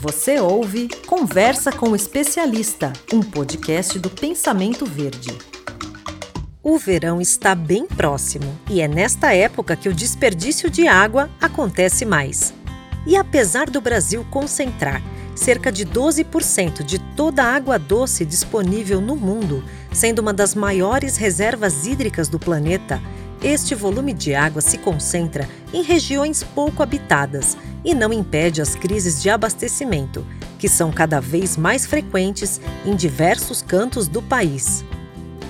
Você ouve Conversa com o Especialista, um podcast do Pensamento Verde. O verão está bem próximo e é nesta época que o desperdício de água acontece mais. E apesar do Brasil concentrar cerca de 12% de toda a água doce disponível no mundo, sendo uma das maiores reservas hídricas do planeta, este volume de água se concentra em regiões pouco habitadas e não impede as crises de abastecimento, que são cada vez mais frequentes em diversos cantos do país.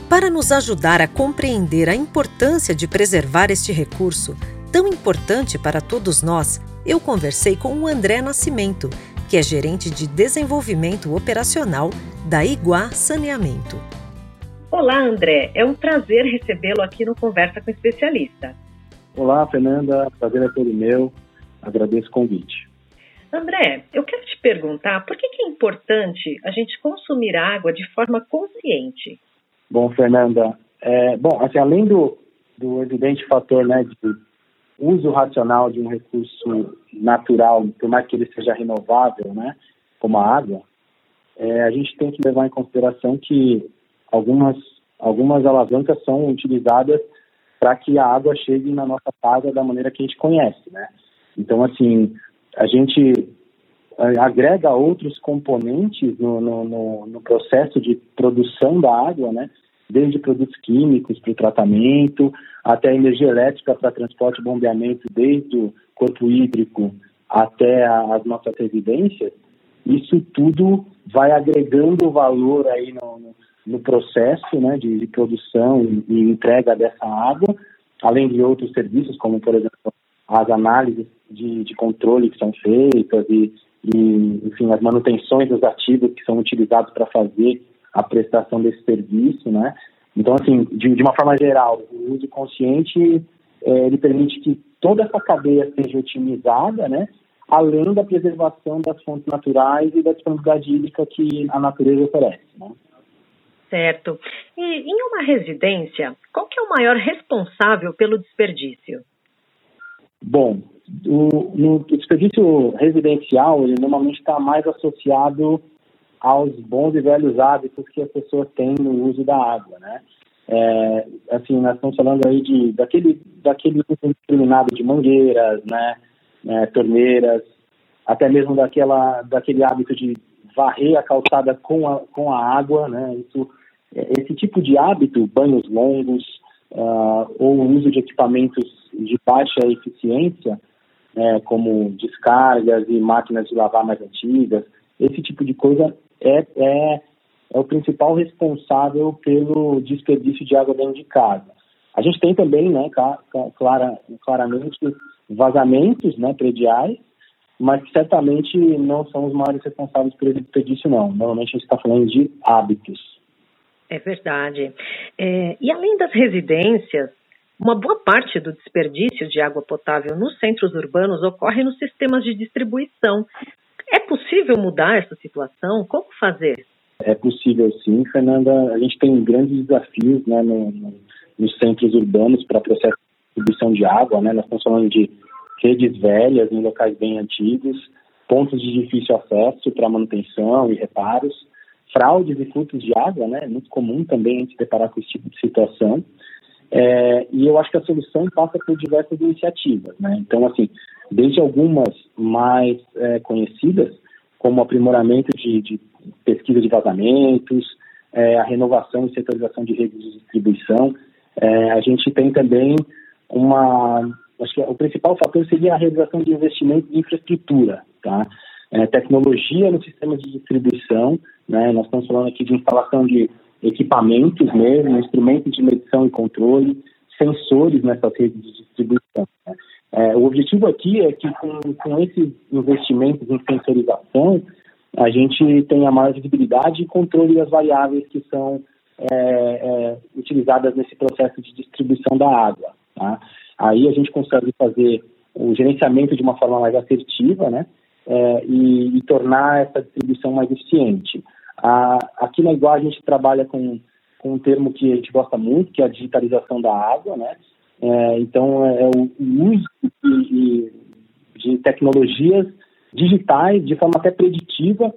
Para nos ajudar a compreender a importância de preservar este recurso, tão importante para todos nós, eu conversei com o André Nascimento, que é gerente de desenvolvimento operacional da Iguá Saneamento. Olá, André. É um prazer recebê-lo aqui no Conversa com Especialista. Olá, Fernanda. Prazer é todo meu. Agradeço o convite. André, eu quero te perguntar por que, é importante a gente consumir água de forma consciente? Bom, Fernanda, é, bom, assim, além do, do evidente fator né, de uso racional de um recurso natural, por mais que ele seja renovável, né, como a água, é, a gente tem que levar em consideração que algumas, algumas alavancas são utilizadas para que a água chegue na nossa casa da maneira que a gente conhece, né? Então, assim, a gente é, agrega outros componentes no, no, no, no processo de produção da água, né? Desde produtos químicos para o tratamento, até energia elétrica para transporte e bombeamento, desde o corpo hídrico até a, as nossas residências. Isso tudo vai agregando valor aí no, no processo né, de, de produção e, e, entrega dessa água, além de outros serviços, como, por exemplo, as análises de, de controle que são feitas e, e, enfim, as manutenções dos ativos que são utilizados para fazer a prestação desse serviço, né? Então, assim, de, de uma forma geral, o uso consciente, é, ele permite que toda essa cadeia seja otimizada, né? Além da preservação das fontes naturais e da disponibilidade hídrica que a natureza oferece, né? Certo. E em uma residência, qual que é o maior responsável pelo desperdício? Bom, o, no desperdício residencial, ele normalmente está mais associado aos bons e velhos hábitos que a pessoa tem no uso da água, né? É, assim, nós estamos falando aí de daquele daquele uso indiscriminado de mangueiras, né, é, torneiras, até mesmo daquela daquele hábito de varrer a calçada com a, com a água, né? Isso esse tipo de hábito, banhos longos uh, ou uso de equipamentos de baixa eficiência, né, como descargas e máquinas de lavar mais antigas, esse tipo de coisa é, é, é o principal responsável pelo desperdício de água dentro de casa. A gente tem também, né, clara, claramente, vazamentos né, prediais, mas certamente não são os maiores responsáveis pelo desperdício, não. Normalmente a gente está falando de hábitos. É verdade. É, e além das residências, uma boa parte do desperdício de água potável nos centros urbanos ocorre nos sistemas de distribuição. É possível mudar essa situação? Como fazer? É possível sim, Fernanda. A gente tem grandes desafios né, no, no, nos centros urbanos para processo de distribuição de água. Né? Nós estamos falando de redes velhas em locais bem antigos, pontos de difícil acesso para manutenção e reparos fraudes e furtos de água, né? É muito comum também a gente se deparar com esse tipo de situação. É, e eu acho que a solução passa por diversas iniciativas, né? Então, assim, desde algumas mais é, conhecidas, como aprimoramento de, de pesquisa de vazamentos, é, a renovação e setorização de redes de distribuição, é, a gente tem também uma, acho que o principal fator seria a realização de investimentos em infraestrutura, tá? É, tecnologia no sistema de distribuição, né? Nós estamos falando aqui de instalação de equipamentos mesmo, instrumentos de medição e controle, sensores nessas redes de distribuição. Né? É, o objetivo aqui é que com, com esses investimentos em sensorização, a gente tenha maior visibilidade e controle das variáveis que são é, é, utilizadas nesse processo de distribuição da água. Tá? Aí a gente consegue fazer o gerenciamento de uma forma mais assertiva, né? É, e, e, tornar essa distribuição mais eficiente. A, aqui na Igual a gente trabalha com, com um termo que a gente gosta muito, que é a digitalização da água, né? É, então, é, é o, uso de, de, tecnologias digitais, de forma até preditiva,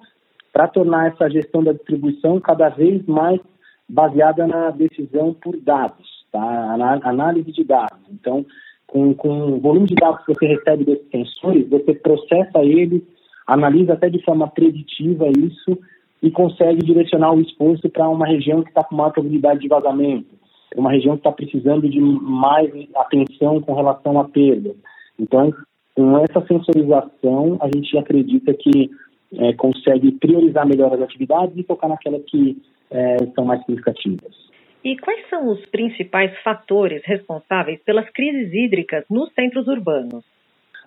para tornar essa gestão da distribuição cada vez mais baseada na decisão por dados, tá? análise de dados. Então, com, com o volume de dados que você recebe desses sensores, você processa eles, analisa até de forma preditiva isso e consegue direcionar o esforço para uma região que está com maior probabilidade de vazamento, uma região que está precisando de mais atenção com relação a perdas. Então, com essa sensorização, a gente acredita que é, consegue priorizar melhor as atividades e focar naquelas que é, são mais significativas. E quais são os principais fatores responsáveis pelas crises hídricas nos centros urbanos?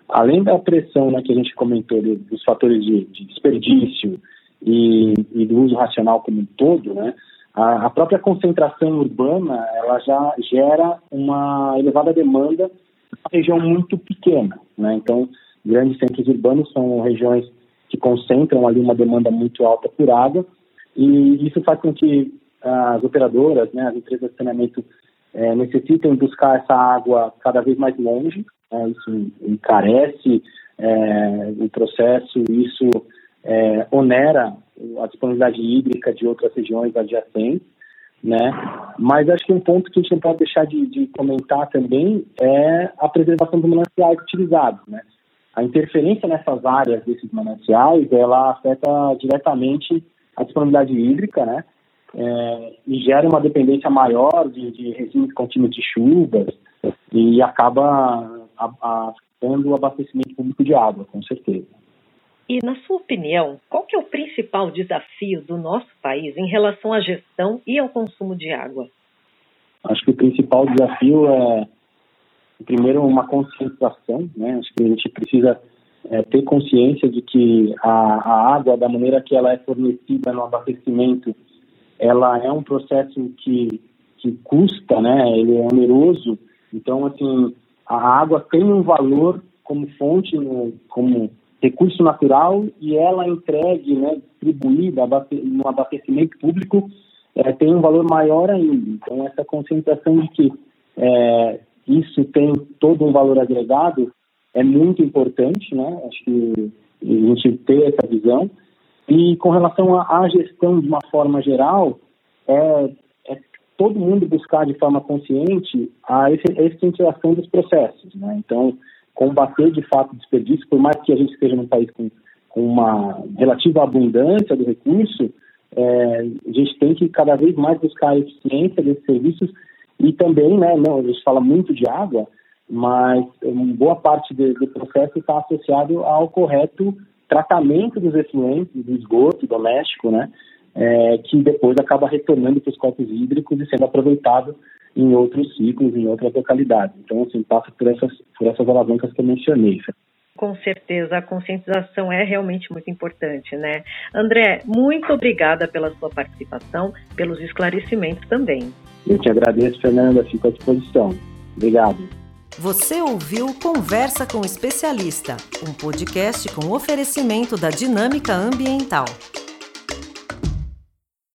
Além da pressão né, que a gente comentou dos fatores de, de desperdício e, e, do uso racional como um todo, né, a, a, própria concentração urbana ela já gera uma elevada demanda uma região muito pequena. Né? Então, grandes centros urbanos são regiões que concentram ali uma demanda muito alta por água e isso faz com que as operadoras, né, as empresas de saneamento é, necessitem buscar essa água cada vez mais longe, né, isso encarece é, o processo, isso é, onera a disponibilidade hídrica de outras regiões adjacentes, né? Mas acho que um ponto que a gente não pode deixar de, de comentar também é a preservação dos mananciais utilizados, né? A interferência nessas áreas desses mananciais, ela afeta diretamente a disponibilidade hídrica, né? É, e gera uma dependência maior de, de regimes contínuos de chuvas e acaba afetando o abastecimento público de água, com certeza. E, na sua opinião, qual que é o principal desafio do nosso país em relação à gestão e ao consumo de água? Acho que o principal desafio é, primeiro, uma conscientização. Né? Acho que a gente precisa é, ter consciência de que a, a, água, da maneira que ela é fornecida no abastecimento, ela é um processo que, que custa, né? ele é oneroso. Então, assim, a água tem um valor como fonte, no, como recurso natural e ela entregue, né, distribuída no abastecimento público, é, tem um valor maior ainda. Então, essa conscientização de que é, isso tem todo um valor agregado é muito importante, né? Acho que a gente ter essa visão. E com relação à gestão de uma forma geral, é, é, todo mundo buscar de forma consciente a eficientização dos processos, né? Então, combater de fato o desperdício, por mais que a gente esteja num país com, com uma relativa abundância do recurso, é, a gente tem que cada vez mais buscar a eficiência desses serviços e também, né, não, a gente fala muito de água, mas boa parte do, do processo está associado ao correto tratamento dos efluentes, do esgoto doméstico, né, é, que depois acaba retornando para os corpos hídricos e sendo aproveitado em outros ciclos, em outras localidades. Então, assim, passa por essas, por essas alavancas que eu mencionei. Com certeza, a conscientização é realmente muito importante, né? André, muito obrigada pela sua participação, pelos esclarecimentos também. Eu te agradeço, Fernanda, fico à disposição. Obrigado. Você ouviu Conversa com o Especialista, um podcast com oferecimento da Dinâmica Ambiental.